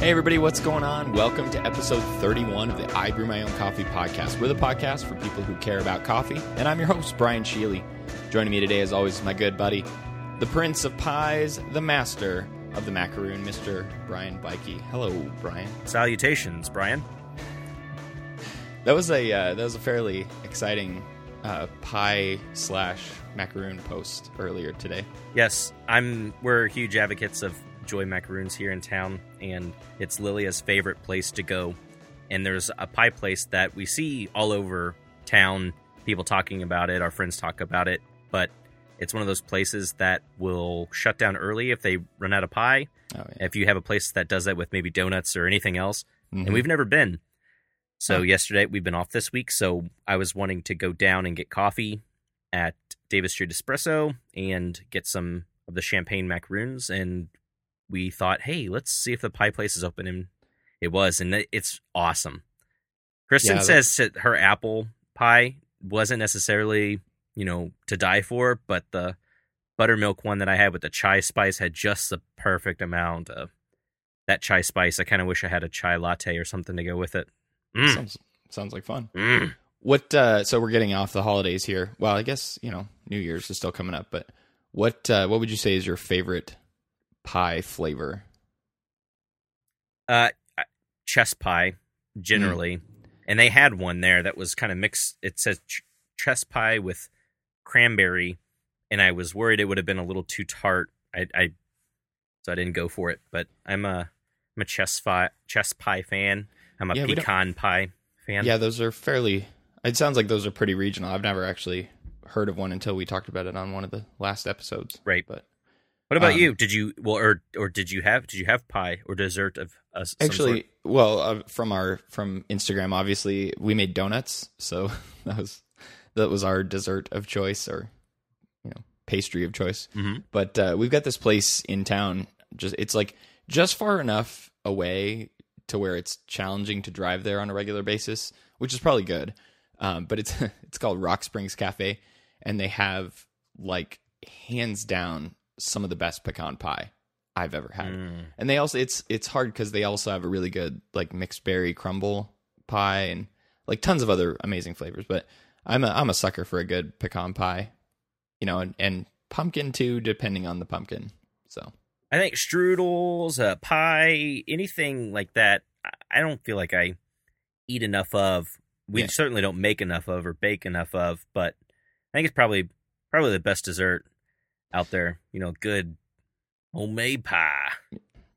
Hey, everybody, what's going on? Welcome to episode 31 of the I Brew My Own Coffee podcast. We're the podcast for people who care about coffee, and I'm your host, Brian Sheely. Joining me today, as always, is my good buddy, the Prince of Pies, the Master of the Macaroon, Mr. Brian Bikey. Hello, Brian. Salutations, Brian. That was a uh, that was a fairly exciting uh, pie slash macaroon post earlier today. Yes, I'm. We're huge advocates of Joy Macaroons here in town, and it's Lilia's favorite place to go. And there's a pie place that we see all over town, people talking about it, our friends talk about it, but it's one of those places that will shut down early if they run out of pie. Oh, yeah. If you have a place that does that with maybe donuts or anything else, Mhm. and we've never been. So yesterday we've been off this week, so I was wanting to go down and get coffee at Davis Street Espresso and get some of the champagne macaroons, and we thought, hey, let's see if the pie place is open, and it was, and it's awesome. Kristen Yeah, says that her apple pie wasn't necessarily, you know, to die for, but the buttermilk one that I had with the chai spice had just the perfect amount of that chai spice. I kind of wish I had a chai latte or something to go with it. Mm, Sounds sounds like fun. mm. What? Uh, so we're getting off the holidays here. Well, I guess you know New Year's is still coming up, but what uh, what would you say is your favorite pie flavor? Uh, chess pie generally, and they had one there that was kind of mixed. It says ch- chess pie with cranberry, and I was worried it would have been a little too tart. I, I so I didn't go for it. But I'm a I'm a chess pie chess pie fan. I'm a Yeah, pecan pie fan. Yeah, those are fairly. It sounds like those are pretty regional. I've never actually heard of one until we talked about it on one of the last episodes. Right. But What about Um, you? Did you well or or did you have did you have pie or dessert of uh, actually, sort? well, uh, from our from Instagram, obviously we made donuts, so that was that was our dessert of choice, or you know, pastry of choice. Mhm. But uh, we've got this place in town. Just it's like just far enough away to where it's challenging to drive there on a regular basis, which is probably good. Um, but it's it's called Rock Springs Cafe, and they have like hands down some of the best pecan pie I've ever had. Mm. And they also it's it's hard because they also have a really good like mixed berry crumble pie and like tons of other amazing flavors. But I'm a I'm a sucker for a good pecan pie, you know, and, and pumpkin too, depending on the pumpkin. So I think strudels, uh, pie, anything like that. I- don't feel like I eat enough of. We Yeah. certainly don't make enough of or bake enough of, but I think it's probably probably the best dessert out there. You know, good homemade pie.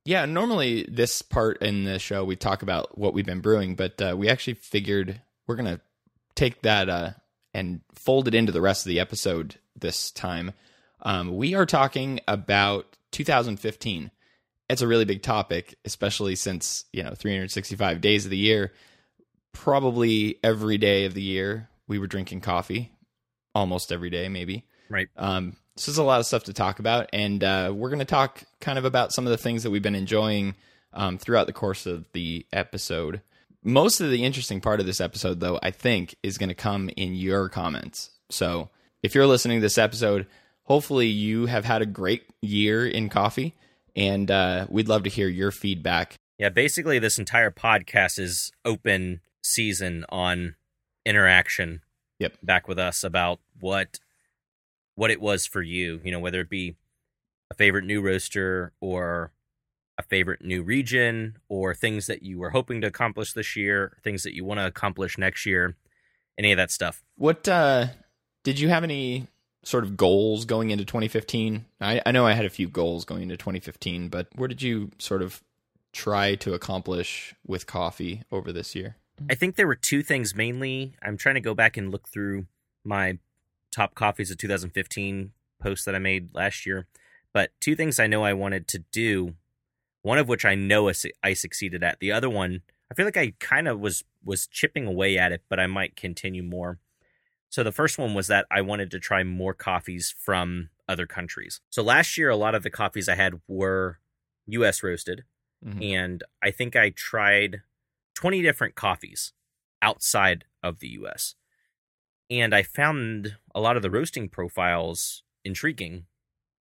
yeah, normally this part in the show we talk about what we've been brewing, but uh, we actually figured we're gonna take that uh, and fold it into the rest of the episode this time. Um, we are talking about 2015. It's a really big topic, especially since you know 365 days of the year, probably every day of the year we were drinking coffee, almost every day, maybe. Right. Um, so there's a lot of stuff to talk about, and uh, we're going to talk kind of about some of the things that we've been enjoying um, throughout the course of the episode. Most of the interesting part of this episode, though, I think, is going to come in your comments. So if you're listening to this episode, hopefully you have had a great year in coffee, and uh, we'd love to hear your feedback. Yeah, basically this entire podcast is open season on interaction. Yep. Back with us about what what it was for you, you know, whether it be a favorite new roaster or a favorite new region or things that you were hoping to accomplish this year, things that you want to accomplish next year, any of that stuff. What uh, did you have any sort of goals going into 2015? I, I know I had a few goals going into 2015, but where did you sort of try to accomplish with coffee over this year? I think there were two things mainly. I'm trying to go back and look through my top coffees of 2015 post that I made last year. But two things I know I wanted to do, one of which I know I succeeded at. The other one, I feel like I kind of was was chipping away at it, but I might continue more. So the first one was that I wanted to try more coffees from other countries. So last year, a lot of the coffees I had were U.S. roasted, Mhm. and I think I tried 20 different coffees outside of the US. And I found a lot of the roasting profiles intriguing.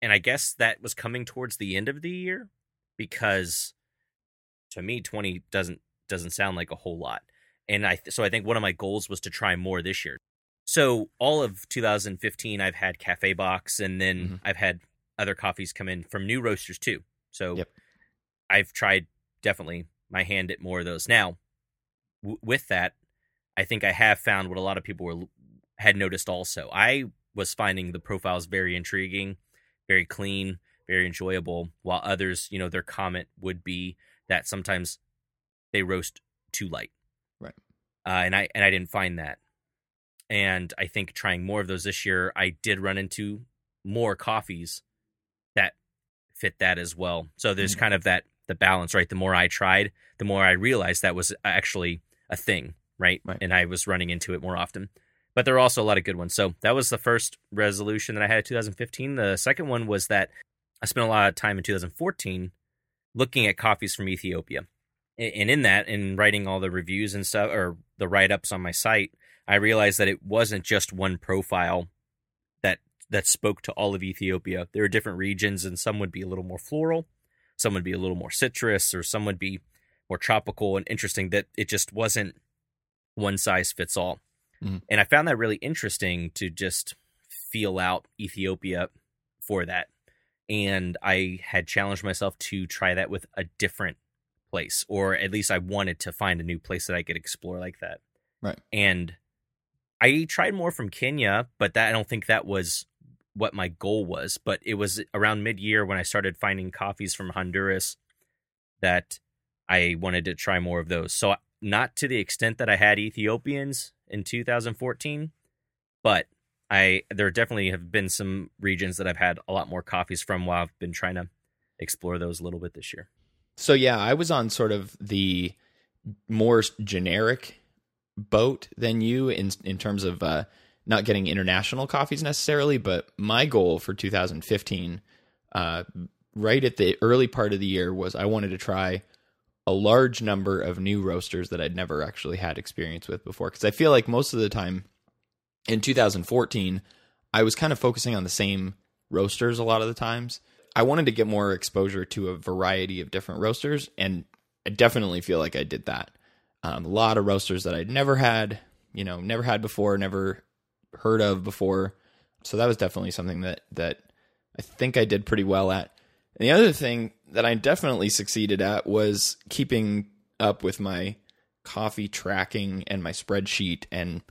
And I guess that was coming towards the end of the year because to me 20 doesn't doesn't sound like a whole lot. And I so I think one of my goals was to try more this year. So all of 2015 I've had Cafe Box and then Mhm. I've had other coffees come in from new roasters too. So Yep. I've tried definitely my hand at more of those. Now, w- with that, I think I have found what a lot of people were had noticed also. I was finding the profiles very intriguing, very clean, very enjoyable, while others, you know, their comment would be that sometimes they roast too light. Right. Uh, and I and I didn't find that. And I think trying more of those this year, I did run into more coffees that fit that as well. So there's Mhm. kind of that the balance, right? The more I tried, the more I realized that was actually a thing, right? Right. And I was running into it more often. But there are also a lot of good ones. So that was the first resolution that I had in 2015. The second one was that I spent a lot of time in 2014 looking at coffees from Ethiopia. And in that, in writing all the reviews and stuff, or the write ups on my site, I realized that it wasn't just one profile that that spoke to all of Ethiopia. There are different regions, and some would be a little more floral, some would be a little more citrus, or some would be more tropical and interesting. That it just wasn't one size fits all. Mhm. And I found that really interesting to just feel out Ethiopia for that. And I had challenged myself to try that with a different place, or at least I wanted to find a new place that I could explore like that. Right. And I tried more from Kenya, but that I don't think that was what my goal was. But it was around mid year when I started finding coffees from Honduras that I wanted to try more of those. So not to the extent that I had Ethiopians in 2014, but I there definitely have been some regions that I've had a lot more coffees from while I've been trying to explore those a little bit this year. So yeah, I was on sort of the more generic boat than you in in terms of uh, not getting international coffees necessarily, but my goal for 2015, uh, right at the early part of the year, was I wanted to try a large number of new roasters that I'd never actually had experience with before. Because I feel like most of the time in 2014, I was kind of focusing on the same roasters a lot of the times. I wanted to get more exposure to a variety of different roasters, and I definitely feel like I did that. Um, a lot of roasters that I'd never had, you know, never had before, never heard of before. So that was definitely something that that I think I did pretty well at. And the other thing that I definitely succeeded at was keeping up with my coffee tracking and my spreadsheet. And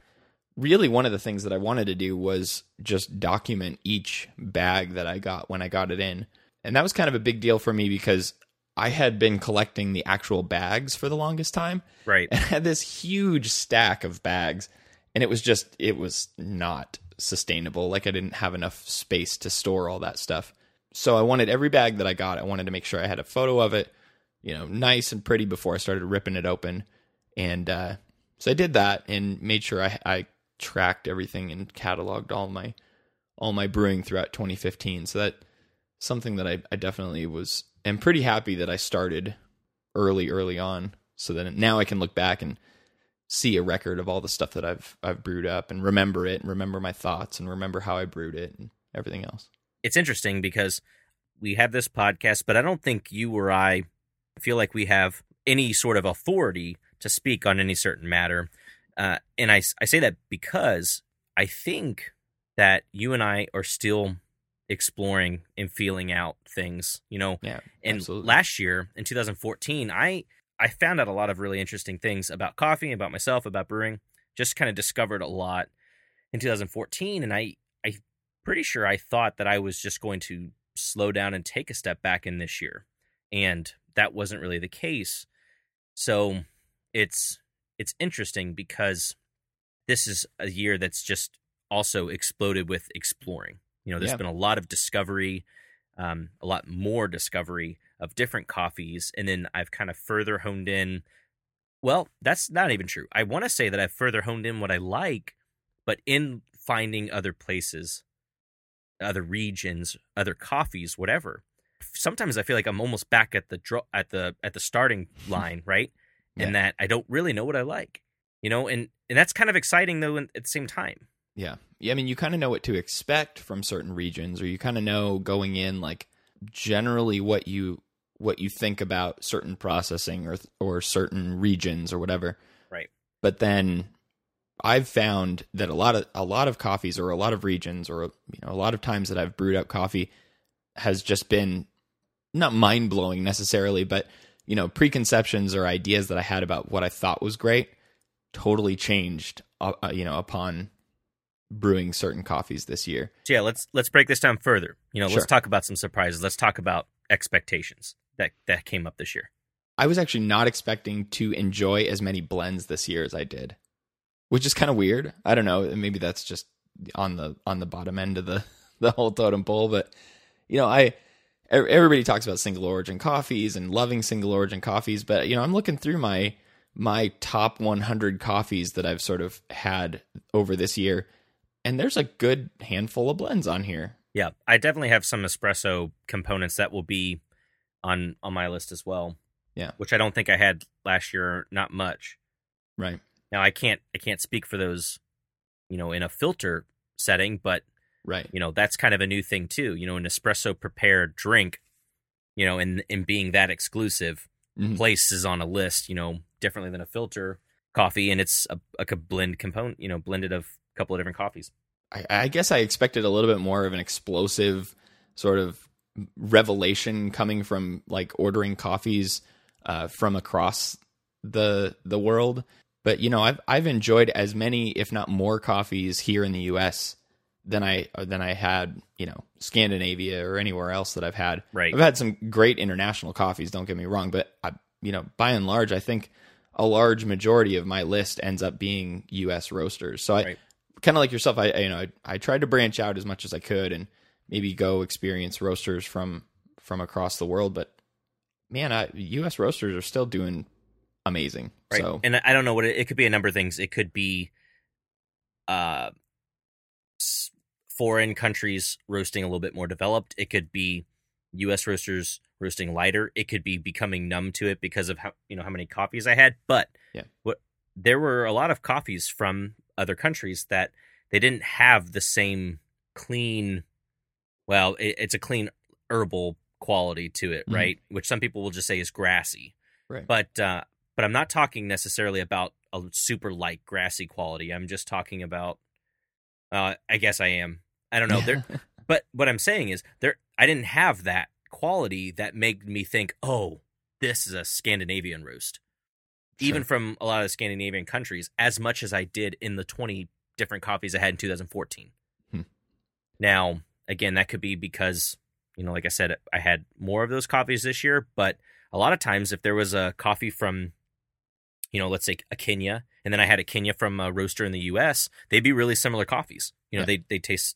really, one of the things that I wanted to do was just document each bag that I got when I got it in. And that was kind of a big deal for me because I had been collecting the actual bags for the longest time. Right. And I had this huge stack of bags, and it was just, it was not sustainable. Like, I didn't have enough space to store all that stuff. So I wanted every bag that I got, I wanted to make sure I had a photo of it, you know, nice and pretty before I started ripping it open. And uh, so I did that and made sure I, I tracked everything and cataloged all my all my brewing throughout 2015. So that something that I, I definitely was am pretty happy that I started early, early on, so that now I can look back and see a record of all the stuff that I've I've brewed up and remember it and remember my thoughts and remember how I brewed it and everything else. It's interesting because we have this podcast, but I don't think you or I feel like we have any sort of authority to speak on any certain matter. Uh, and I, I say that because I think that you and I are still exploring and feeling out things, you know. Yeah, And absolutely. last year in 2014, I I found out a lot of really interesting things about coffee, about myself, about brewing. Just kind of discovered a lot in 2014, and I I pretty sure I thought that I was just going to slow down and take a step back in this year, and that wasn't really the case. So it's it's interesting because this is a year that's just also exploded with exploring. You know, there's Yeah. been a lot of discovery, um, a lot more discovery of different coffees, and then I've kind of further honed in. Well, that's not even true. I want to say that I've further honed in what I like, but in finding other places, other regions, other coffees, whatever. Sometimes I feel like I'm almost back at the draw at the at the starting line, right? And that I don't really know what I like, you know, and and that's kind of exciting though. At the same time, Yeah. Yeah, I mean, you kind of know what to expect from certain regions, or you kind of know going in, like, generally what you what you think about certain processing or or certain regions or whatever. Right. But then I've found that a lot of a lot of coffees or a lot of regions or you know a lot of times that I've brewed up coffee has just been not mind blowing necessarily, but you know preconceptions or ideas that I had about what I thought was great totally changed. Uh, uh you know upon brewing certain coffees this year. So yeah, let's let's break this down further. You know, Sure. let's talk about some surprises. Let's talk about expectations that that came up this year. I was actually not expecting to enjoy as many blends this year as I did, which is kind of weird. I don't know. Maybe that's just on the on the bottom end of the the whole totem pole. But you know, I everybody talks about single origin coffees and loving single origin coffees, but you know, I'm looking through my my top 100 coffees that I've sort of had over this year, and there's a good handful of blends on here. Yeah, I definitely have some espresso components that will be on on my list as well. Yeah. which I don't think I had last year. Not much. Right. Now I can't I can't speak for those, you know, in a filter setting, but Right. you know that's kind of a new thing too. You know, an espresso prepared drink, you know, and and being that exclusive Mhm. places on a list, you know, differently than a filter coffee, and it's a, a blend component, you know, blended of a couple of different coffees. I, I guess I expected a little bit more of an explosive sort of revelation coming from like ordering coffees uh, from across the the world. But you know, I've I've enjoyed as many, if not more, coffees here in the U.S. than I than I had, you know, Scandinavia or anywhere else that I've had. Right. I've had some great international coffees. Don't get me wrong, but I, you know, by and large, I think a large majority of my list ends up being U.S. roasters. So I Right. kind of like yourself. I, I you know I, I tried to branch out as much as I could and maybe go experience roasters from from across the world. But man, I, U.S. roasters are still doing amazing. Right. So And I don't know what it, it could be a number of things. It could be uh foreign countries roasting a little bit more developed. It could be US roasters roasting lighter. It could be becoming numb to it because of how you know how many coffees I had. But Yeah. what there were a lot of coffees from other countries that they didn't have the same clean well, it, it's a clean herbal quality to it, Mhm. right? Which some people will just say is grassy right. but uh, but I'm not talking necessarily about a super light grassy quality. I'm just talking about. Uh, I guess I am. I don't know. There, but what I'm saying is there. I didn't have that quality that made me think, oh, this is a Scandinavian roast. Even from a lot of the Scandinavian countries, as much as I did in the 20 different coffees I had in 2014. Hmm. Now, again, that could be because, you know, like I said, I had more of those coffees this year, but a lot of times if there was a coffee from you know let's say a kenya and then i had a kenya from a roaster in the us they'd be really similar coffees you know Yeah. they they taste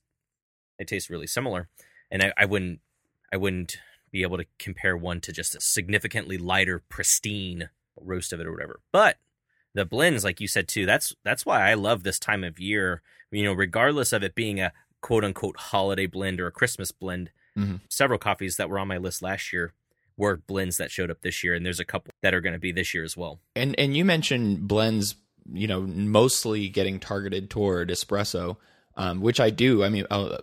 they taste really similar and I, I wouldn't i wouldn't be able to compare one to just a significantly lighter pristine roast of it or whatever but the blends like you said too that's that's why i love this time of year you know regardless of it being a quote unquote holiday blend or a christmas blend Mhm. several coffees that were on my list last year were blends that showed up this year, and there's a couple that are going to be this year as well. And and you mentioned blends, you know, mostly getting targeted toward espresso, um, which I do. I mean, uh,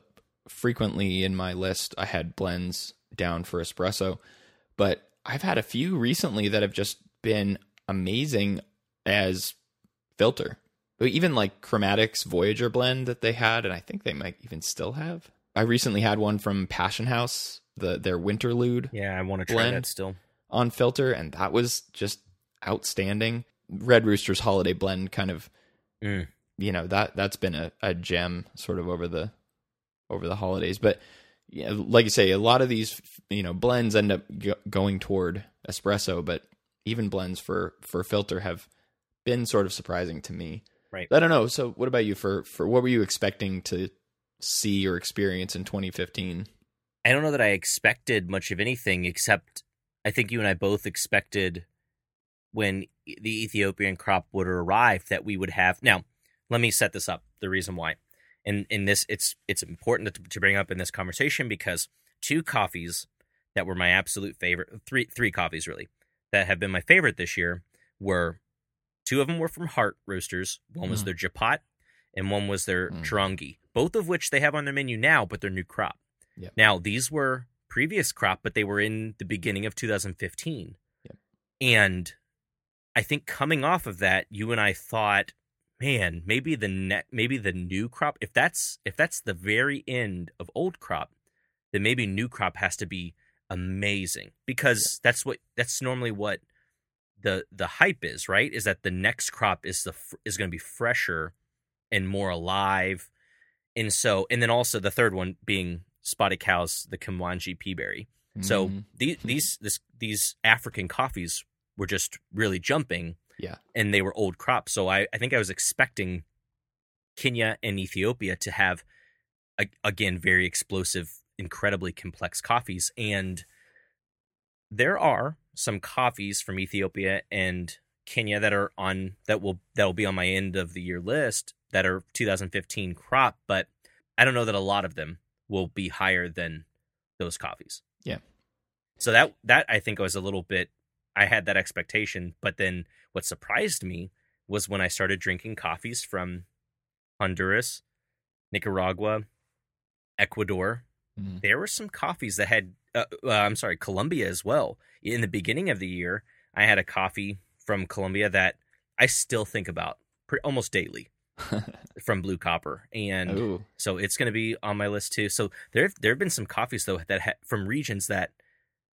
frequently in my list, I had blends down for espresso, but I've had a few recently that have just been amazing as filter. Even like Chromatics Voyager blend that they had, and I think they might even still have. I recently had one from Passion House, the their Winterlude Yeah, I want to try that still. on filter, and that was just outstanding. Red Rooster's holiday blend kind of Mm. you know that that's been a, a gem sort of over the over the holidays but yeah, like you say a lot of these you know blends end up go- going toward espresso but even blends for for filter have been sort of surprising to me Right. i don't know so what about you for for what were you expecting to see or experience in 2015 I don't know that I expected much of anything except I think you and I both expected when the Ethiopian crop would arrive that we would have. Now, let me set this up. The reason why, and in this, it's it's important to, to bring up in this conversation because two coffees that were my absolute favorite, three three coffees really that have been my favorite this year were two of them were from Heart Roasters. One was Mm. their Japat, and one was their Mm. Charangi. Both of which they have on their menu now, but they're new crop. Yep. Now these were previous crop, but they were in the beginning of 2015. Yep. And I think coming off of that, you and I thought, man, maybe the net, maybe the new crop, if that's if that's the very end of old crop, then maybe new crop has to be amazing because that's what that's normally what the the hype is, right? Is that the next crop is the is going to be fresher and more alive, and so and then also the third one being spotted cows, the Kimwanji pea berry. So Mhm. these these this, these African coffees were just really jumping, yeah, and they were old crops. So I, I think I was expecting Kenya and Ethiopia to have a, again very explosive, incredibly complex coffees, and there are some coffees from Ethiopia and Kenya that are on that will that will be on my end of the year list that are 2015 crop, but I don't know that a lot of them will be higher than those coffees. Yeah. So that that I think was a little bit I had that expectation, but then what surprised me was when I started drinking coffees from Honduras, Nicaragua, Ecuador. Mhm. There were some coffees that had uh, uh, I'm sorry, Colombia as well. In the beginning of the year, I had a coffee from Colombia that I still think about almost daily from Blue Copper, and Ooh. so it's going to be on my list too. So there there have been some coffees though that ha- from regions that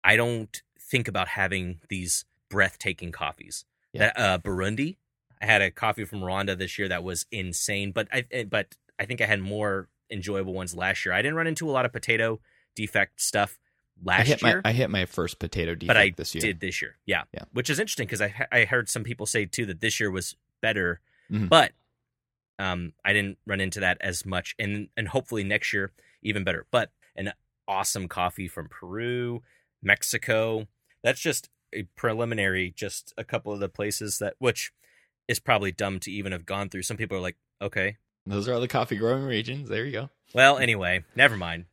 I don't think about having these breathtaking coffees. Yeah. That uh, Burundi, I had a coffee from Rwanda this year that was insane, but I eh, but I think I had more enjoyable ones last year. I didn't run into a lot of potato defect stuff I last hit year my I hit my first potato defect but I this year. did this year. Yeah, Yeah. Which is interesting because I I heard some people say too that this year was better, Mhm. but um I didn't run into that as much, and and hopefully next year even better. But an awesome coffee from Peru, Mexico. That's just a preliminary. Just a couple of the places that which is probably dumb to even have gone through. Some people are like, okay, Those are all the coffee growing regions. There you go. well, anyway, never mind.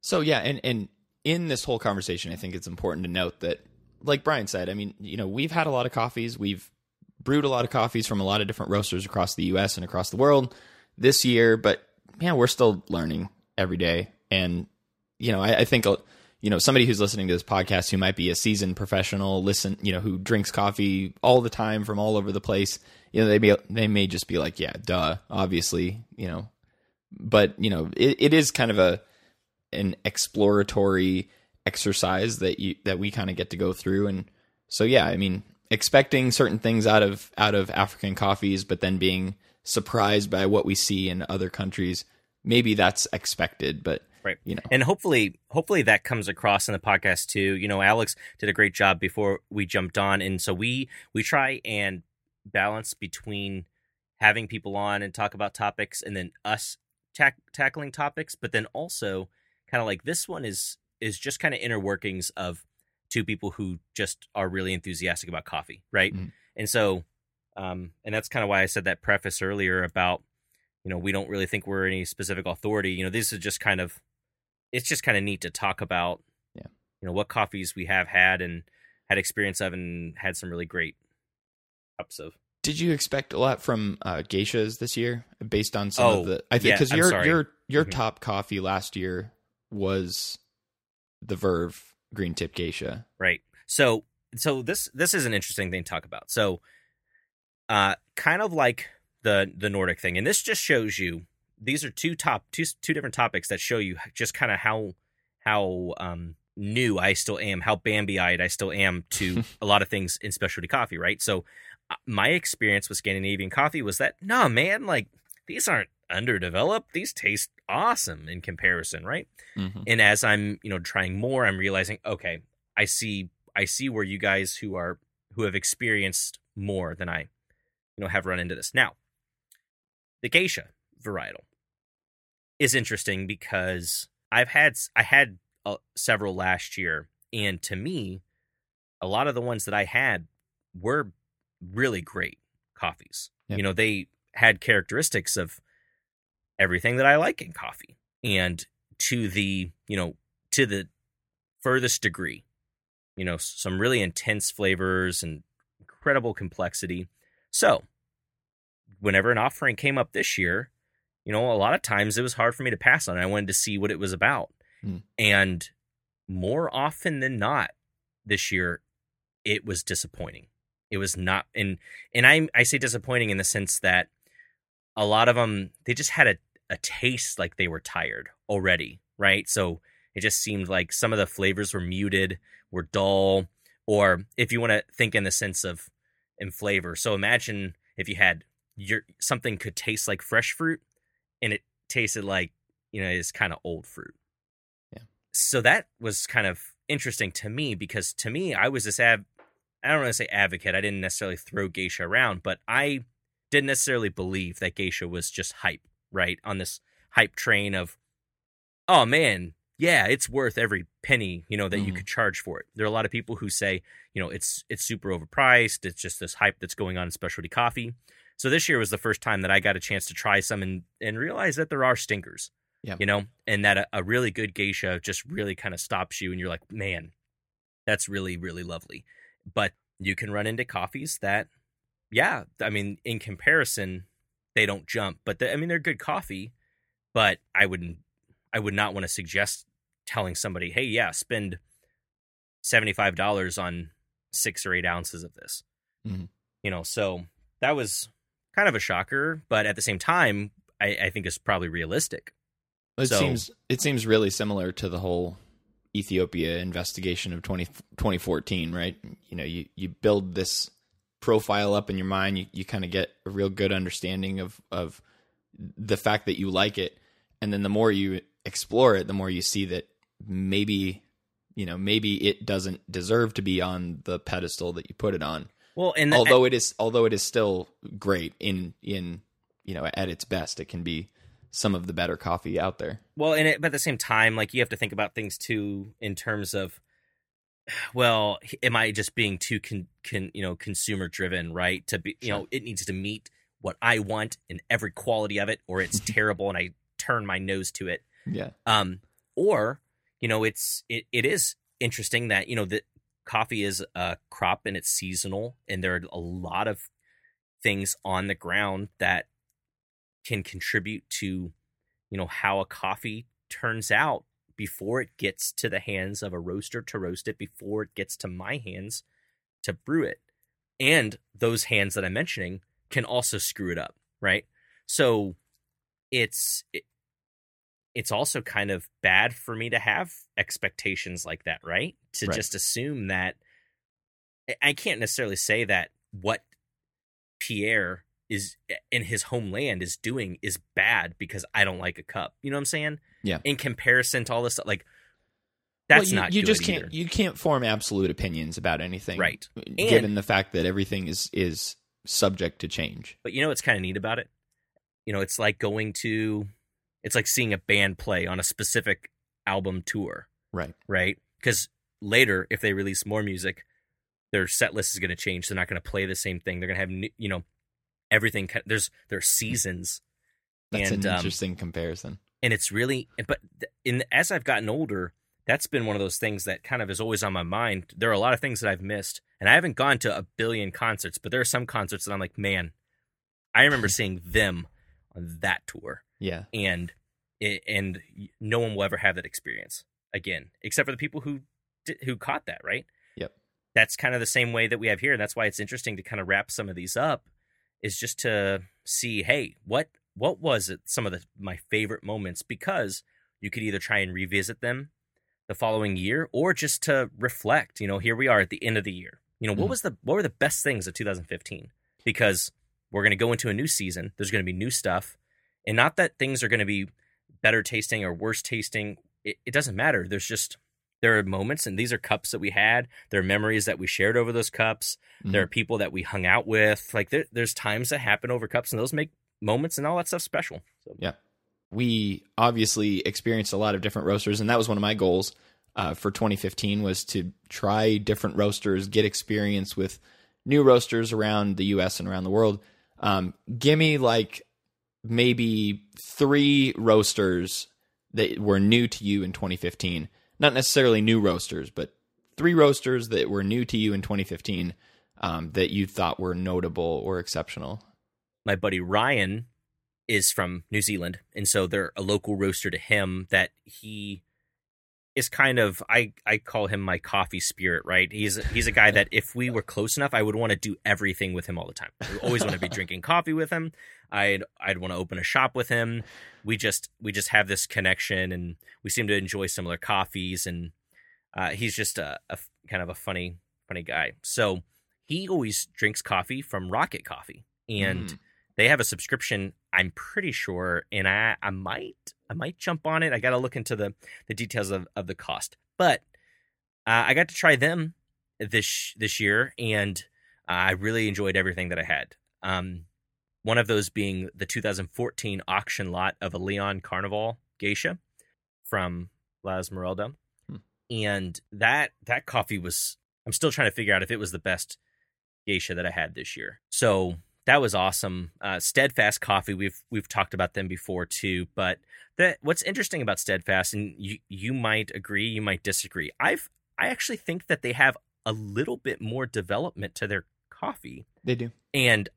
So yeah, and and in this whole conversation, I think it's important to note that, like Brian said, I mean, you know, we've had a lot of coffees, we've brewed a lot of coffees from a lot of different roasters across the U.S. and across the world this year, but man, we're still learning every day, and you know, I, I think. You know, somebody who's listening to this podcast who might be a seasoned professional, listen, you know, who drinks coffee all the time from all over the place, you know, they may they may just be like, yeah, duh, obviously, you know, but you know, it, it is kind of a an exploratory exercise that you that we kind of get to go through and so yeah i mean expecting certain things out of out of african coffees but then being surprised by what we see in other countries maybe that's expected but Right. you know and hopefully hopefully that comes across in the podcast too you know alex did a great job before we jumped on and so we we try and balance between having people on and talk about topics and then us tack tackling topics but then also kind of like this one is is just kind of inner workings of two people who just are really enthusiastic about coffee right Mhm. and so um and that's kind of why i said that preface earlier about you know we don't really think we're any specific authority you know this is just kind of it's just kind of neat to talk about Yeah. you know what coffees we have had and had experience of and had some really great cups of did you expect a lot from uh, geishas this year based on some Oh, of the i think yeah, because I'm your your your Mhm. top coffee last year was the verve green tip geisha. Right. So so this this is an interesting thing to talk about. So uh kind of like the the nordic thing and this just shows you these are two top two two different topics that show you just kind of how how um new i still am how bambi-eyed i still am to a lot of things in specialty coffee right? So uh, my experience with scandinavian coffee was that no man like these aren't underdeveloped. These taste awesome in comparison right Mhm. and as i'm you know trying more i'm realizing okay i see i see where you guys who are who have experienced more than i you know have run into this now the geisha varietal is interesting because i've had i had uh, several last year and to me a lot of the ones that i had were really great coffees Yep. you know they had characteristics of everything that i like in coffee and to the you know to the furthest degree you know some really intense flavors and incredible complexity so whenever an offering came up this year you know a lot of times it was hard for me to pass on i wanted to see what it was about Hmm. and more often than not this year, it was disappointing. It was not, and and I I say disappointing in the sense that a lot of them they just had a a taste like they were tired already, right? So it just seemed like some of the flavors were muted, were dull, or if you want to think in the sense of in flavor. So imagine if you had your something could taste like fresh fruit and it tasted like, you know, it's kind of old fruit. Yeah. So that was kind of interesting to me because to me I was this ab I don't want to say advocate. I didn't necessarily throw geisha around, but I didn't necessarily believe that geisha was just hype, right? On this hype train of, oh man, yeah, it's worth every penny, you know, that mm-hmm. you could charge for it. There are a lot of people who say, you know, it's it's super overpriced. It's just this hype that's going on in specialty coffee. So this year was the first time that I got a chance to try some and and realize that there are stinkers. Yeah. You know, and that a, a really good geisha just really kind of stops you and you're like, man, that's really, really lovely. But you can run into coffees that, yeah, I mean, in comparison, they don't jump. But they, I mean, they're good coffee, but I wouldn't, I would not want to suggest telling somebody, hey, yeah, spend $75 on six or eight ounces of this. Mm-hmm. You know, so that was kind of a shocker, but at the same time, I, I think it's probably realistic. It so, seems it seems really similar to the whole Ethiopia investigation of 20, 2014, right? You know, you, you build this profile up in your mind, you, you kind of get a real good understanding of, of the fact that you like it. And then the more you explore it, the more you see that maybe, you know, maybe it doesn't deserve to be on the pedestal that you put it on. Well, and although it is, although it is still great in, in, you know, at its best, it can be some of the better coffee out there. Well, and it, but at the same time, like you have to think about things too in terms of, well, am I just being too con, con you know consumer driven, right? To be, you sure. know, it needs to meet what I want in every quality of it, or it's terrible and I turn my nose to it. Yeah. Um. Or you know, it's it it is interesting that you know that coffee is a crop and it's seasonal, and there are a lot of things on the ground that can contribute to you know how a coffee turns out before it gets to the hands of a roaster to roast it before it gets to my hands to brew it. And those hands that i'm mentioning can also screw it up right? So it's it, it's also kind of bad for me to have expectations like that right? To right. just assume that i can't necessarily say that what pierre is eh, in his homeland is doing is bad because I don't like a cup. You know what I'm saying? Yeah. In comparison to all this like that's well, you, not. You just can't. Either. You can't form absolute opinions about anything, right? Given and, the fact that everything is is subject to change. But you know what's kind of neat about it? You know, it's like going to, it's like seeing a band play on a specific album tour, right? Right? Because later, if they release more music, their set list is going to change. They're not going to play the same thing. They're going to have, new, you know, everything there's there's seasons. That's and, an um, interesting um, comparison. And it's really, but in as I've gotten older, that's been one of those things that kind of is always on my mind. There are a lot of things that I've missed, and I haven't gone to a billion concerts, but there are some concerts that I'm like, man, I remember seeing them on that tour. Yeah, and and no one will ever have that experience again, except for the people who who caught that right. Yep, that's kind of the same way that we have here, and that's why it's interesting to kind of wrap some of these up is just to see, hey, what what was it? Some of the my favorite moments because you could either try and revisit them the following year or just to reflect. You know, here we are at the end of the year. You know, mm. what was the what were the best things of 2015? Because we're going to go into a new season. There's going to be new stuff, and not that things are going to be better tasting or worse tasting. It, it doesn't matter. There's just there are moments and these are cups that we had. There are memories that we shared over those cups. Mm-hmm. there are people that we hung out with. Like there, there's times that happen over cups and those make moments and all that stuff special. So. yeah. We obviously experienced a lot of different roasters and that was one of my goals uh, for 2015 was to try different roasters get experience with new roasters around the us and around the world. Um, give me like maybe three roasters that were new to you in 2015 not necessarily new roasters, but three roasters that were new to you in 2015 um, that you thought were notable or exceptional? My buddy Ryan is from New Zealand, and so they're a local roaster to him that he is kind of I I call him my coffee spirit, right? He's he's a guy that if we were close enough, I would want to do everything with him all the time. I always want to be drinking coffee with him. I'd I'd want to open a shop with him. We just we just have this connection, and we seem to enjoy similar coffees, and uh, he's just a, a kind of a funny funny guy. So he always drinks coffee from Rocket Coffee, and Mm. they have a subscription. I'm pretty sure, and I I might I might jump on it. I got to look into the the details of, of the cost, but uh, I got to try them this this year, and I really enjoyed everything that I had. Um, one of those being the 2014 auction lot of a Leon Carnival geisha from La Esmeralda, Hmm. and that that coffee was. I'm still trying to figure out if it was the best geisha that I had this year. So that was awesome. Uh, Steadfast Coffee, we've we've talked about them before too, but that what's interesting about Steadfast, and you you might agree, you might disagree. I've I actually think that they have a little bit more development to their coffee, They do. and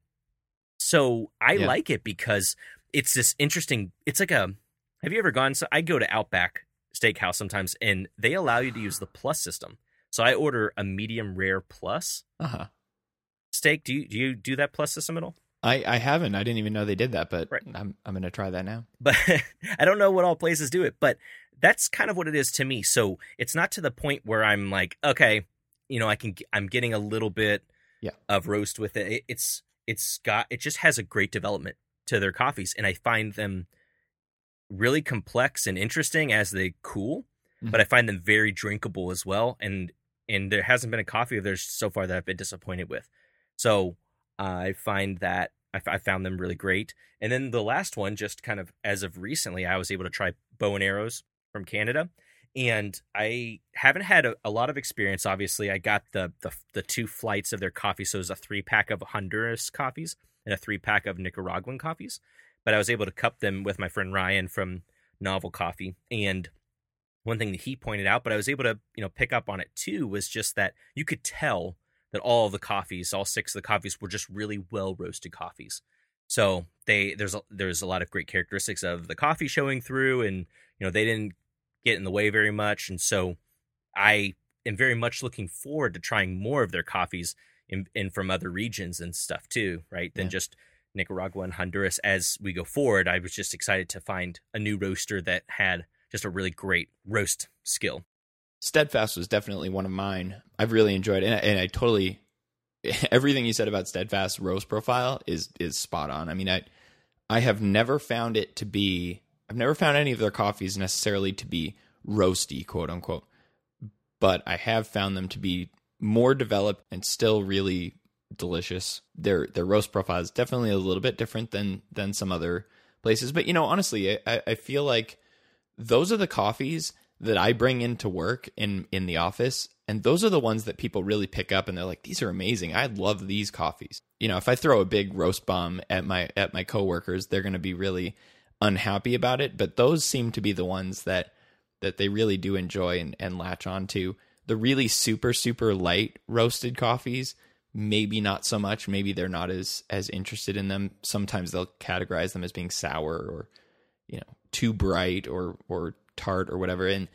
so I Yeah. like it because it's this interesting. It's like a. Have you ever gone? So I go to Outback Steakhouse sometimes, and they allow you to use the plus system. So I order a medium rare plus Uh huh. steak. Do you do you do that plus system at all? I, I haven't. I didn't even know they did that, but Right. I'm I'm gonna try that now. but I don't know what all places do it, but that's kind of what it is to me. So it's not to the point where I'm like, okay, you know, I can, I'm getting a little bit Yeah. of roast with it. it. It's, it's got, it just has a great development to their coffees. And I find them really complex and interesting as they cool, Mhm. but I find them very drinkable as well. And, and there hasn't been a coffee of theirs so far that I've been disappointed with. So I find that I, I found them really great. And then the last one, just kind of as of recently, I was able to try bow and arrows from Canada, and I haven't had a, a lot of experience. Obviously, I got the, the the two flights of their coffee, so it was a three pack of Honduras coffees and a three pack of Nicaraguan coffees. But I was able to cup them with my friend Ryan from Novel Coffee, and one thing that he pointed out, but I was able to you know pick up on it too, was just that you could tell that all the coffees, all six of the coffees, were just really well roasted coffees. So they there's a, there's a lot of great characteristics of the coffee showing through, and you know they didn't get in the way very much, and so I am very much looking forward to trying more of their coffees in, in from other regions and stuff too, right? Than Yeah. just Nicaragua and Honduras. As we go forward, I was just excited to find a new roaster that had just a really great roast skill. Steadfast was definitely one of mine. I've really enjoyed it, and I, and I totally everything you said about Steadfast roast profile is is spot on. I mean, I I have never found it to be. I've never found any of their coffees necessarily to be roasty, quote unquote, but I have found them to be more developed and still really delicious. Their their roast profile is definitely a little bit different than than some other places, but you know, honestly, I, I feel like those are the coffees that I bring into work in in the office and those are the ones that people really pick up and they're like these are amazing. I love these coffees. You know, if I throw a big roast bomb at my at my coworkers, they're going to be really unhappy about it, but those seem to be the ones that that they really do enjoy and, and latch on to. The really super super light roasted coffees, maybe not so much. Maybe they're not as as interested in them. Sometimes they'll categorize them as being sour or you know too bright or or tart or whatever. And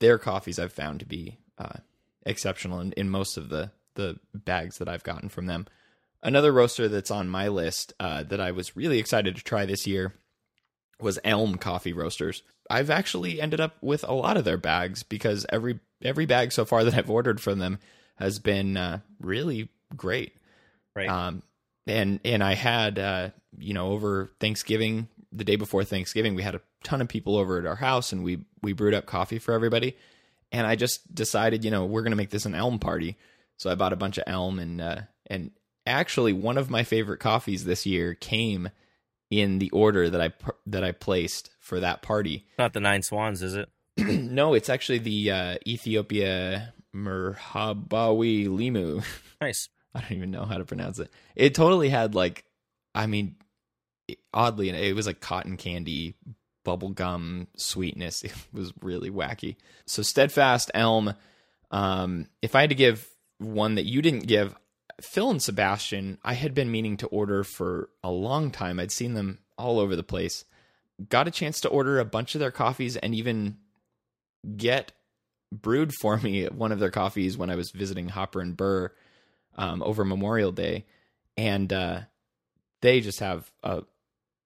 their coffees I've found to be uh, exceptional in, in most of the the bags that I've gotten from them. Another roaster that's on my list uh, that I was really excited to try this year was Elm Coffee Roasters. I've actually ended up with a lot of their bags because every every bag so far that I've ordered from them has been uh, really great. Right. Um, and and I had uh, you know over Thanksgiving, the day before Thanksgiving, we had a ton of people over at our house, and we we brewed up coffee for everybody. And I just decided, you know, we're gonna make this an Elm party. So I bought a bunch of Elm, and uh, and actually one of my favorite coffees this year came in the order that I that I placed for that party. Not the Nine Swans, is it? no, it's actually the uh, Ethiopia Merhabawi Limu. Nice. I don't even know how to pronounce it. It totally had like, I mean, it- oddly, it was like cotton candy, bubblegum sweetness. It was really wacky. So steadfast elm. Um, if I had to give one that you didn't give, Phil and Sebastian, I had been meaning to order for a long time. I'd seen them all over the place. Got a chance to order a bunch of their coffees and even get brewed for me one of their coffees when I was visiting Hopper and Burr um, over Memorial Day, and uh, they just have a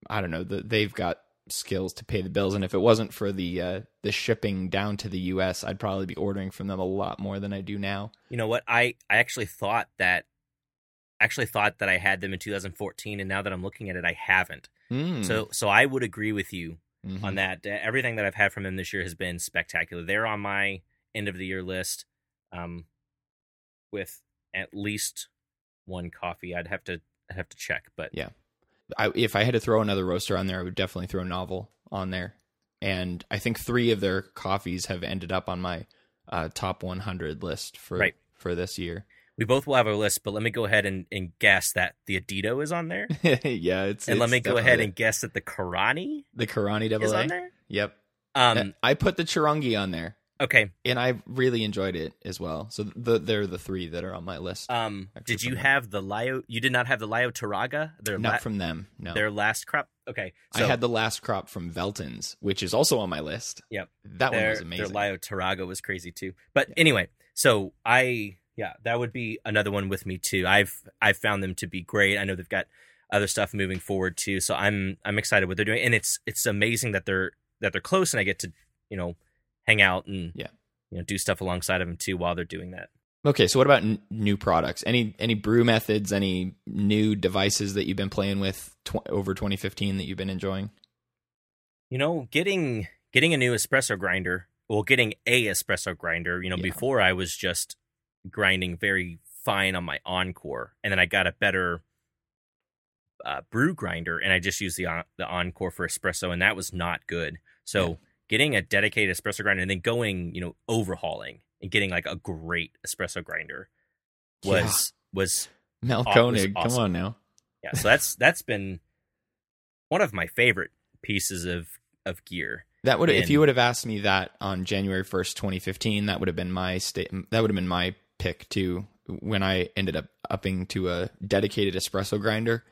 I don't know the, they've got skills to pay the bills, and if it wasn't for the uh, the shipping down to the U.S., I'd probably be ordering from them a lot more than I do now. You know what? I I actually thought that actually thought that I had them in 2014, and now that I'm looking at it, I haven't. Mm. So so I would agree with you Mhm. on that. Everything that I've had from them this year has been spectacular. They're on my end of the year list, um, with at least one coffee. I'd have to I'd have to check, but Yeah. I, if I had to throw another roaster on there, I would definitely throw a Novel on there. And I think three of their coffees have ended up on my uh, top 100 list for Right. for this year. We both will have our list. But let me go ahead and, and guess that the Adito is on there, yeah, it's and let me go ahead and guess that the Karani the Karani double is A. on there. Yep, Um, I put the Chirangi on there, okay. and I really enjoyed it as well. So the, they're the three that are on my list. Um, did you have the Lio? You did not have the Lio Taraga. Their Not la- from them. No, their last crop. Okay, so I had the last crop from Veltons, which is also on my list. Yep. that one was amazing. Their Lio Taraga was crazy too. But anyway, so I yeah, that would be another one with me too. I've I've found them to be great. I know they've got other stuff moving forward too. So I'm I'm excited what they're doing, and it's it's amazing that they're that they're close, and I get to you know hang out and Yeah. you know do stuff alongside of them too while they're doing that. Okay, so what about n- new products? Any any brew methods? Any new devices that you've been playing with tw- over 2015 that you've been enjoying? You know, getting getting a new espresso grinder, well, getting a espresso grinder. You know, Yeah. before I was just grinding very fine on my Encore, and then I got a better uh, brew grinder, and I just used the the Encore for espresso, and that was not good. So Yeah. getting a dedicated espresso grinder, and then going, you know, overhauling and getting like a great espresso grinder was was Mahlkönig, awesome. come on now. yeah. So that's that's been one of my favorite pieces of of gear. That would if you would have asked me that on January 1st, 2015, that would have been my state that would have been my pick too when I ended up upping to a dedicated espresso grinder.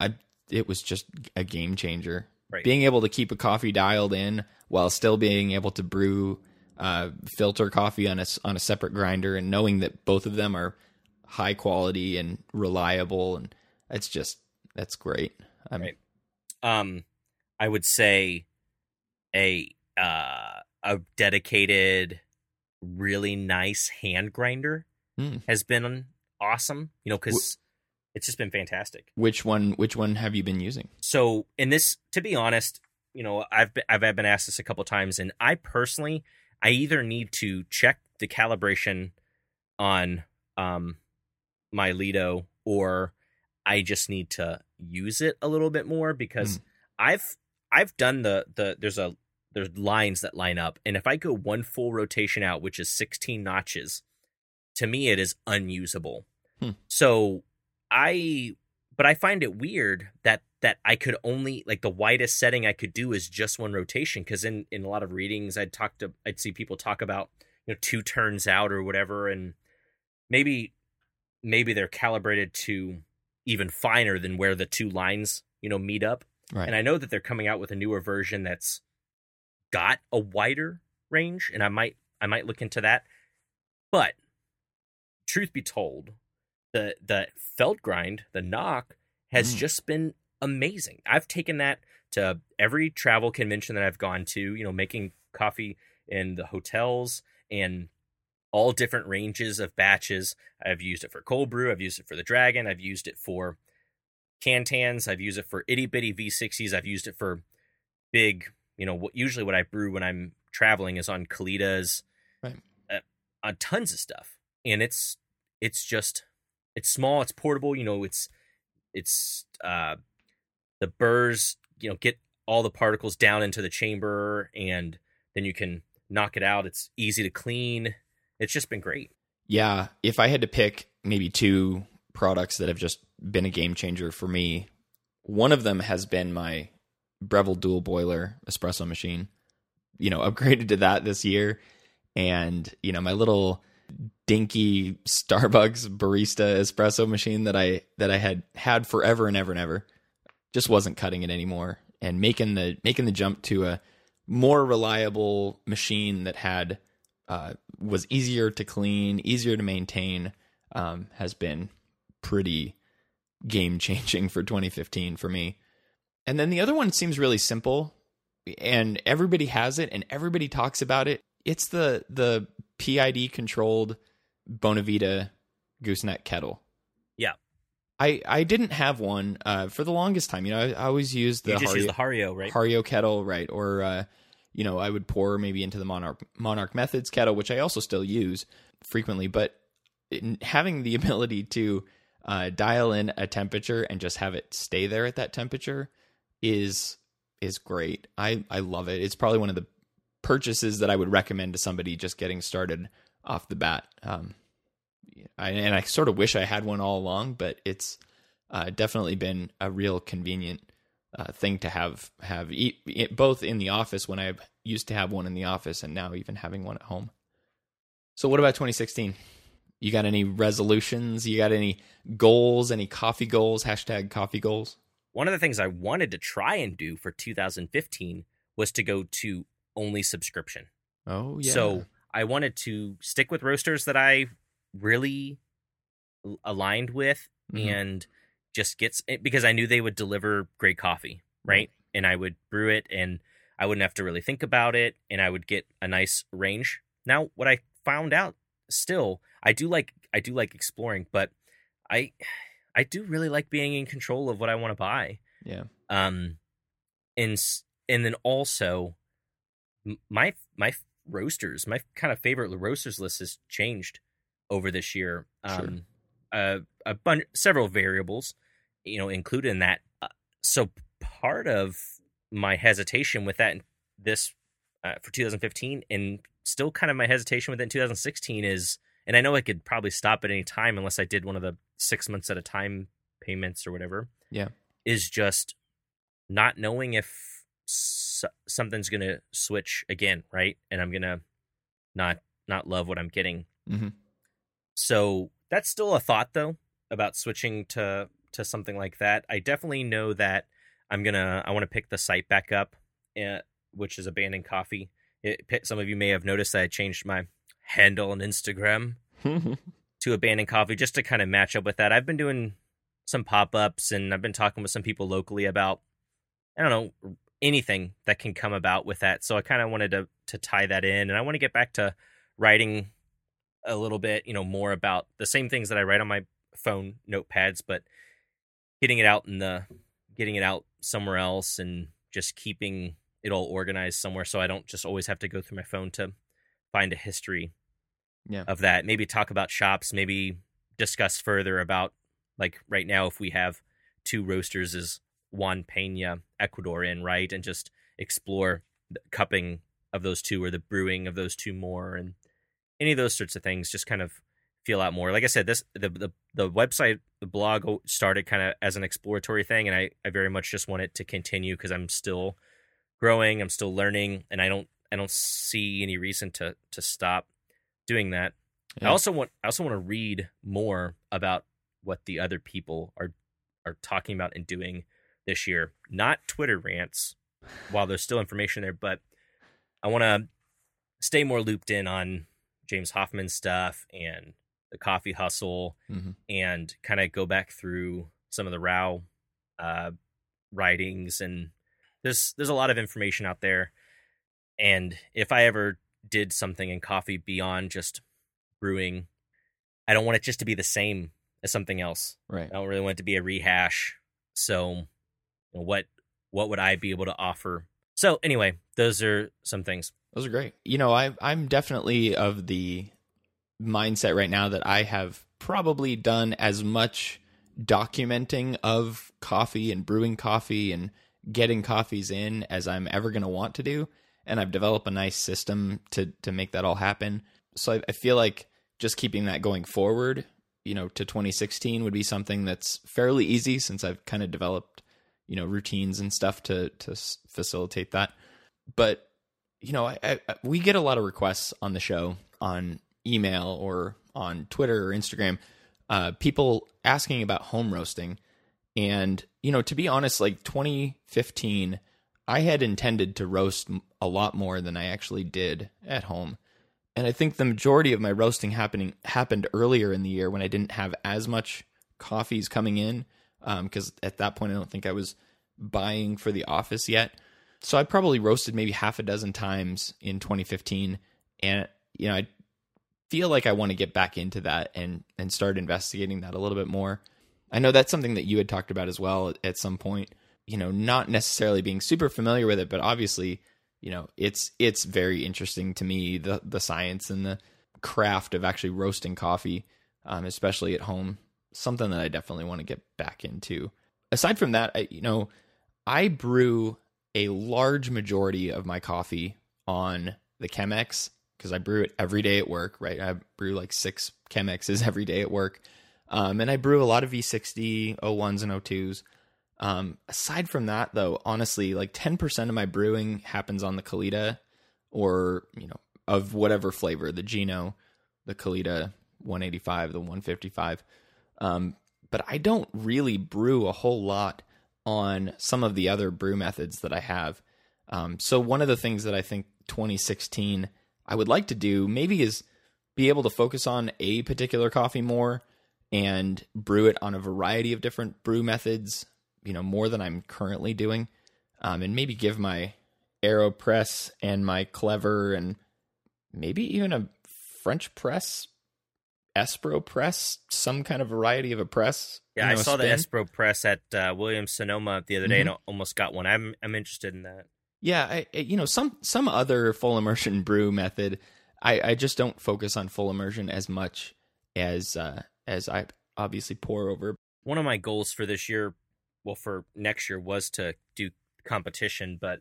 I it was just a game changer. Right. Being able to keep a coffee dialed in while still being able to brew uh, filter coffee on a on a separate grinder and knowing that both of them are high quality and reliable and it's just that's great. I mean, Right. um i would say a uh a dedicated really nice hand grinder Hmm. has been awesome you know because it's just been fantastic which one which one have you been using? so in this to be honest you know i've been, I've been asked this a couple times and i personally i either need to check the calibration on um my Lido or i just need to use it a little bit more because i've i've done the the there's a there's lines that line up and if i go one full rotation out which is 16 notches to me it is unusable Hmm. so i but I find it weird that that I could only like the widest setting I could do is just one rotation because in in a lot of readings I'd talk to I'd see people talk about you know two turns out or whatever and maybe maybe they're calibrated to even finer than where the two lines you know meet up Right. and I know that they're coming out with a newer version that's got a wider range and I might I might look into that. But truth be told the the Feldgrind the knock has Mm. just been amazing. I've taken that to every travel convention that i've gone to you know making coffee in the hotels and all different ranges of batches. I've used it for cold brew i've used it for the dragon i've used it for cantans i've used it for itty bitty v60s i've used it for big you know what usually what i brew when i'm traveling is on kalitas Right. uh, on tons of stuff. And it's it's just it's small it's portable you know it's it's uh the burrs you know get all the particles down into the chamber and then you can knock it out. It's easy to clean. It's just been great. Yeah, if I had to pick maybe two products that have just been a game changer for me, one of them has been my Breville dual boiler espresso machine. You know, upgraded to that this year, and you know my little dinky Starbucks barista espresso machine that I that I had had forever and ever and ever just wasn't cutting it anymore, and making the making the jump to a more reliable machine that had uh, was easier to clean, easier to maintain, um, has been pretty game changing for 2015 for me. And then the other one seems really simple, and everybody has it, and everybody talks about it. It's the the PID controlled Bonavita gooseneck kettle. Yeah. I, I didn't have one uh, for the longest time. You know, I, I always used the Hario, use the Hario, right? Hario kettle, right? Or uh, you know, I would pour maybe into the Monarch Monarch Methods kettle, which I also still use frequently. But in, having the ability to uh, dial in a temperature and just have it stay there at that temperature is is great. I I love it. It's probably one of the purchases that I would recommend to somebody just getting started off the bat. Um, I, and I sort of wish I had one all along, but it's uh, definitely been a real convenient uh, thing to have have e- it, both in the office when I used to have one in the office, and now even having one at home. So, what about 2016? You got any resolutions? You got any goals? Any coffee goals? Hashtag coffee goals. One of the things I wanted to try and do for 2015 was to go to only subscription. Oh yeah. So I wanted to stick with roasters that I really aligned with Mhm. and just gets because I knew they would deliver great coffee, right? And I would brew it and I wouldn't have to really think about it and I would get a nice range. Now, what I found out still, I do like I do like exploring, but I I do really like being in control of what I want to buy. Yeah. Um and and then also my my roasters, my kind of favorite roasters list has changed over this year. Sure. Um, uh, a bunch, several variables, you know, included in that. Uh, so part of my hesitation with that, this uh, for 2015, and still kind of my hesitation with it in 2016 is, and I know I could probably stop at any time unless I did one of the six months at a time payments or whatever. Yeah. is just not knowing if s- something's gonna switch again, right? And I'm gonna not not love what I'm getting. Mhm. So that's still a thought though about switching to to something like that. I definitely know that I'm gonna I want to pick the site back up, uh, which is abandoned coffee. It, some of you may have noticed that I changed my handle on Instagram to Abandon coffee just to kind of match up with that. I've been doing some pop ups and I've been talking with some people locally about I don't know anything that can come about with that. So I kind of wanted to to tie that in, and I want to get back to writing a little bit, you know, more about the same things that I write on my phone notepads, but getting it out in the getting it out somewhere else and just keeping it all organized somewhere so I don't just always have to go through my phone to find a history Yeah. of that. Maybe talk about shops, maybe discuss further about like right now if we have two roasters is Juan Pena, Ecuador in, right? And just explore the cupping of those two or the brewing of those two more and any of those sorts of things just kind of feel out more. Like I said, this the the, the website, the blog started kind of as an exploratory thing and I, I very much just want it to continue because I'm still growing, I'm still learning, and I don't I don't see any reason to to stop doing that. I also want I also want to read more about what the other people are are talking about and doing this year. Not Twitter rants, while there's still information there, but I want to stay more looped in on James Hoffmann stuff and the coffee hustle Mhm. and kind of go back through some of the Rao uh, writings and there's there's a lot of information out there. And if I ever did something in coffee beyond just brewing, I don't want it just to be the same as something else. Right. I don't really want it to be a rehash. So, you know, what what would I be able to offer? So, anyway, those are some things. Those are great. You know, I I'm definitely of the mindset right now that I have probably done as much documenting of coffee and brewing coffee and getting coffees in as I'm ever going to want to do, and I've developed a nice system to to make that all happen. So I, I feel like just keeping that going forward, you know, to 2016 would be something that's fairly easy since I've kind of developed, you know, routines and stuff to to facilitate that. But you know, I, I, we get a lot of requests on the show on email or on Twitter or Instagram, uh, people asking about home roasting. And, you know, to be honest, like 2015, I had intended to roast a lot more than I actually did at home. And I think the majority of my roasting happening happened earlier in the year when I didn't have as much coffees coming in because um, at that point I don't think I was buying for the office yet. So I probably roasted maybe half a dozen times in 2015 and you know I feel like I want to get back into that and and start investigating that a little bit more. I know that's something that you had talked about as well at, at some point you know, not necessarily being super familiar with it, but obviously, you know, it's it's very interesting to me the the science and the craft of actually roasting coffee, um, especially at home. Something that I definitely want to get back into. Aside from that, I, you know, I brew a large majority of my coffee on the Chemex because I brew it every day at work. Right, I brew like six Chemexes every day at work, um, and I brew a lot of V60, O1s, and O2s. Um, aside from that, though, honestly, like 10% of my brewing happens on the Kalita or, you know, of whatever flavor, the Gino, the Kalita 185, the 155. Um, but I don't really brew a whole lot on some of the other brew methods that I have. Um, so one of the things that I think 2016 I would like to do maybe is be able to focus on a particular coffee more and brew it on a variety of different brew methods you know more than I'm currently doing, um, and maybe give my Aeropress and my Clever and maybe even a French press, Espro press, some kind of variety of a press. Yeah, you know, I saw the Espro press at uh, Williams Sonoma the other day mm-hmm. and almost got one. I'm I'm interested in that. Yeah, I, you know some some other full immersion brew method. I, I just don't focus on full immersion as much as uh, as I obviously pour over. One of my goals for this year well for next year was to do competition, but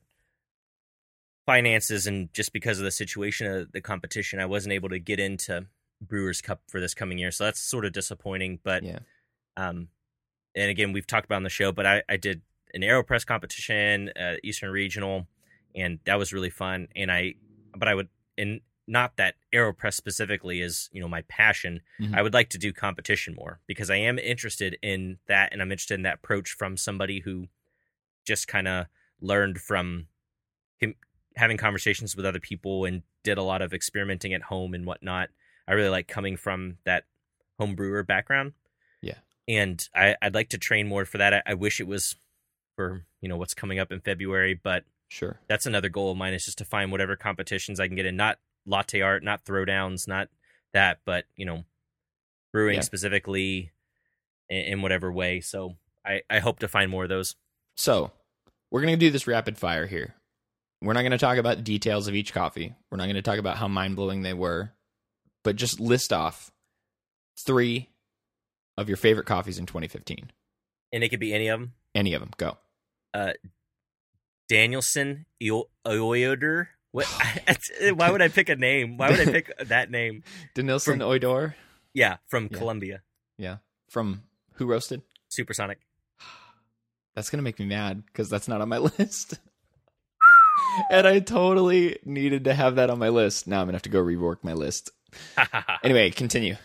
finances and just because of the situation of the competition, I wasn't able to get into Brewers Cup for this coming year. So that's sort of disappointing. But yeah. um, and again, we've talked about on the show, but I, I did an Aeropress competition, uh, Eastern Regional, and that was really fun. And I, but I would, and not that aeropress specifically is you know my passion mm-hmm. i would like to do competition more because i am interested in that and i'm interested in that approach from somebody who just kind of learned from him having conversations with other people and did a lot of experimenting at home and whatnot i really like coming from that home brewer background yeah and I, i'd like to train more for that I, I wish it was for you know what's coming up in february but Sure. That's another goal of mine is just to find whatever competitions I can get in. Not latte art, not throwdowns, not that, but you know, brewing yeah. specifically in, in, whatever way. So I, I hope to find more of those. So we're gonna do this rapid fire here. We're not gonna talk about details of each coffee. We're not gonna talk about how mind blowing they were, but just list off three of your favorite coffees in 2015. And it could be any of them. Any of them. Go. Uh, Danielson Oyoder what, why would I pick a name? Why would I pick that name? Denilson Oidor? Yeah, from yeah. Colombia. Yeah. From who roasted? Supersonic. That's going to make me mad because that's not on my list. and I totally needed to have that on my list. Now I'm going to have to go rework my list. anyway, continue.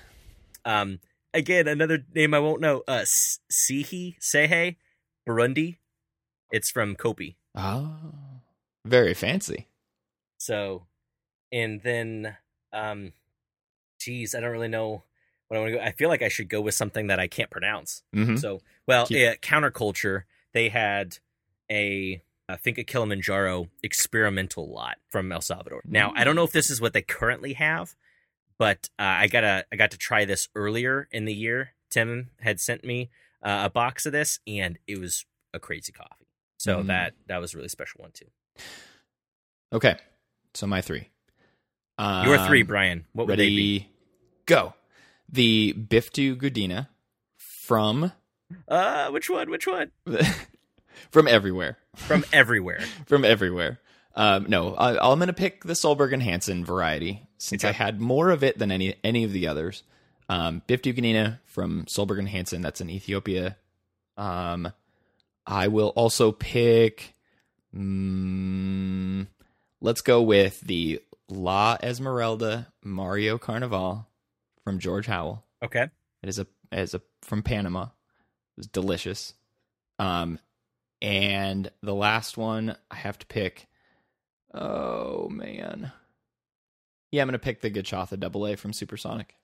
Um, again, another name I won't know. Uh, Sihi Sehe Burundi. It's from Kopi. Oh, very fancy. So, and then, um, geez, I don't really know what I want to go. I feel like I should go with something that I can't pronounce. Mm-hmm. So, well, yeah, counterculture. They had a I think a Kilimanjaro experimental lot from El Salvador. Now, I don't know if this is what they currently have, but uh, I got a I got to try this earlier in the year. Tim had sent me uh, a box of this, and it was a crazy coffee. So mm. that that was a really special one too. Okay, so my three. Um, Your three, Brian. What would ready, they be? Go. The Biftu Gudina from. Uh, which one? Which one? from everywhere. From everywhere. from everywhere. Um, no, I, am going to pick the Solberg and Hansen variety since okay. I had more of it than any any of the others. Um, Biftu Gudina from Solberg and Hansen. That's in Ethiopia. Um, I will also pick. Mm, Let's go with the La Esmeralda Mario Carnaval from George Howell. Okay. It is a it is a from Panama. It was delicious. Um and the last one I have to pick. Oh man, yeah, I'm gonna pick the Gachatha Double A from Supersonic.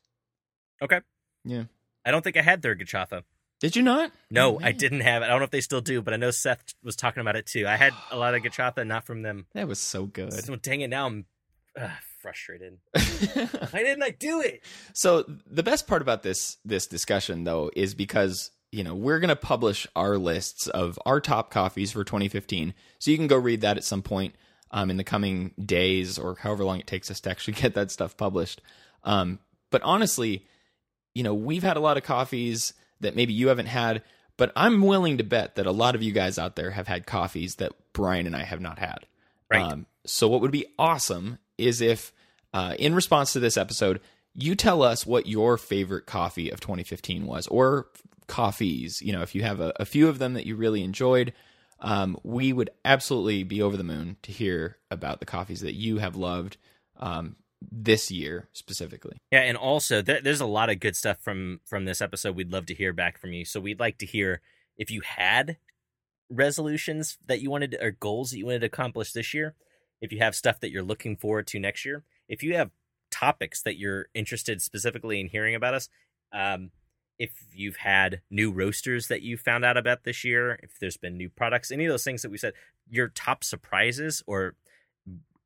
Okay. Yeah. I don't think I had their Gachatha. Did you not? No, Oh, I didn't have it. I don't know if they still do, but I know Seth was talking about it too. I had a lot of Gachatha, not from them. That was so good. So dang it, now I'm uh, frustrated. Why didn't I do it? so the best part about this this discussion though is because you know we're going to publish our lists of our top coffees for 2015 so you can go read that at some point um, in the coming days or however long it takes us to actually get that stuff published um, but honestly you know we've had a lot of coffees that maybe you haven't had but i'm willing to bet that a lot of you guys out there have had coffees that brian and i have not had Right. um, so what would be awesome is if, uh, in response to this episode, you tell us what your favorite coffee of 2015 was, or coffees. You know, if you have a, a few of them that you really enjoyed, um, we would absolutely be over the moon to hear about the coffees that you have loved um, this year specifically. Yeah, and also there, there's a lot of good stuff from from this episode. We'd love to hear back from you. So we'd like to hear if you had resolutions that you wanted or goals that you wanted to accomplish this year. If you have stuff that you're looking forward to next year. If you have topics that you're interested specifically in hearing about us. Um, if you've had new roasters that you found out about this year, if there's been new products, any of those things that we said, your top surprises or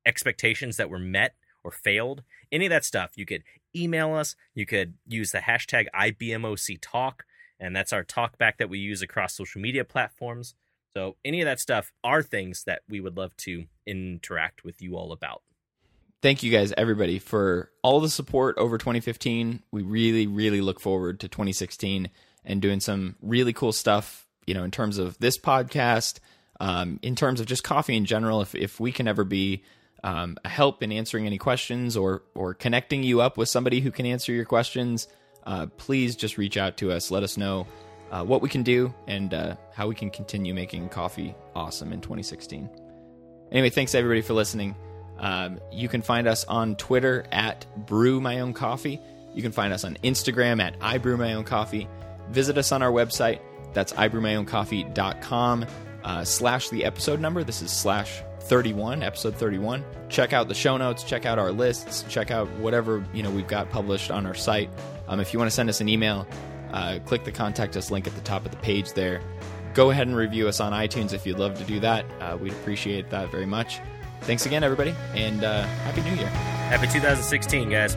expectations that were met or failed, any of that stuff, you could email us. You could use the hashtag IBMOC Talk, and that's our talk back that we use across social media platforms. So any of that stuff are things that we would love to interact with you all about. Thank you guys, everybody, for all the support over 2015. We really, really look forward to 2016 and doing some really cool stuff, you know, in terms of this podcast, um, in terms of just coffee in general. If, if we can ever be um, help in answering any questions or, or connecting you up with somebody who can answer your questions, uh, please just reach out to us. Let us know uh, what we can do and uh, how we can continue making coffee awesome in 2016. Anyway, thanks everybody for listening. Um, you can find us on Twitter at Brew My Own Coffee. You can find us on Instagram at I Brew My Own Coffee. Visit us on our website. That's ibrewmyowncoffee.com uh, slash the episode number. This is slash 31, episode 31. Check out the show notes. Check out our lists. Check out whatever you know we've got published on our site. Um, if you want to send us an email, uh, click the contact us link at the top of the page there. Go ahead and review us on iTunes if you'd love to do that. Uh, we'd appreciate that very much. Thanks again, everybody, and uh, Happy New Year. Happy 2016, guys.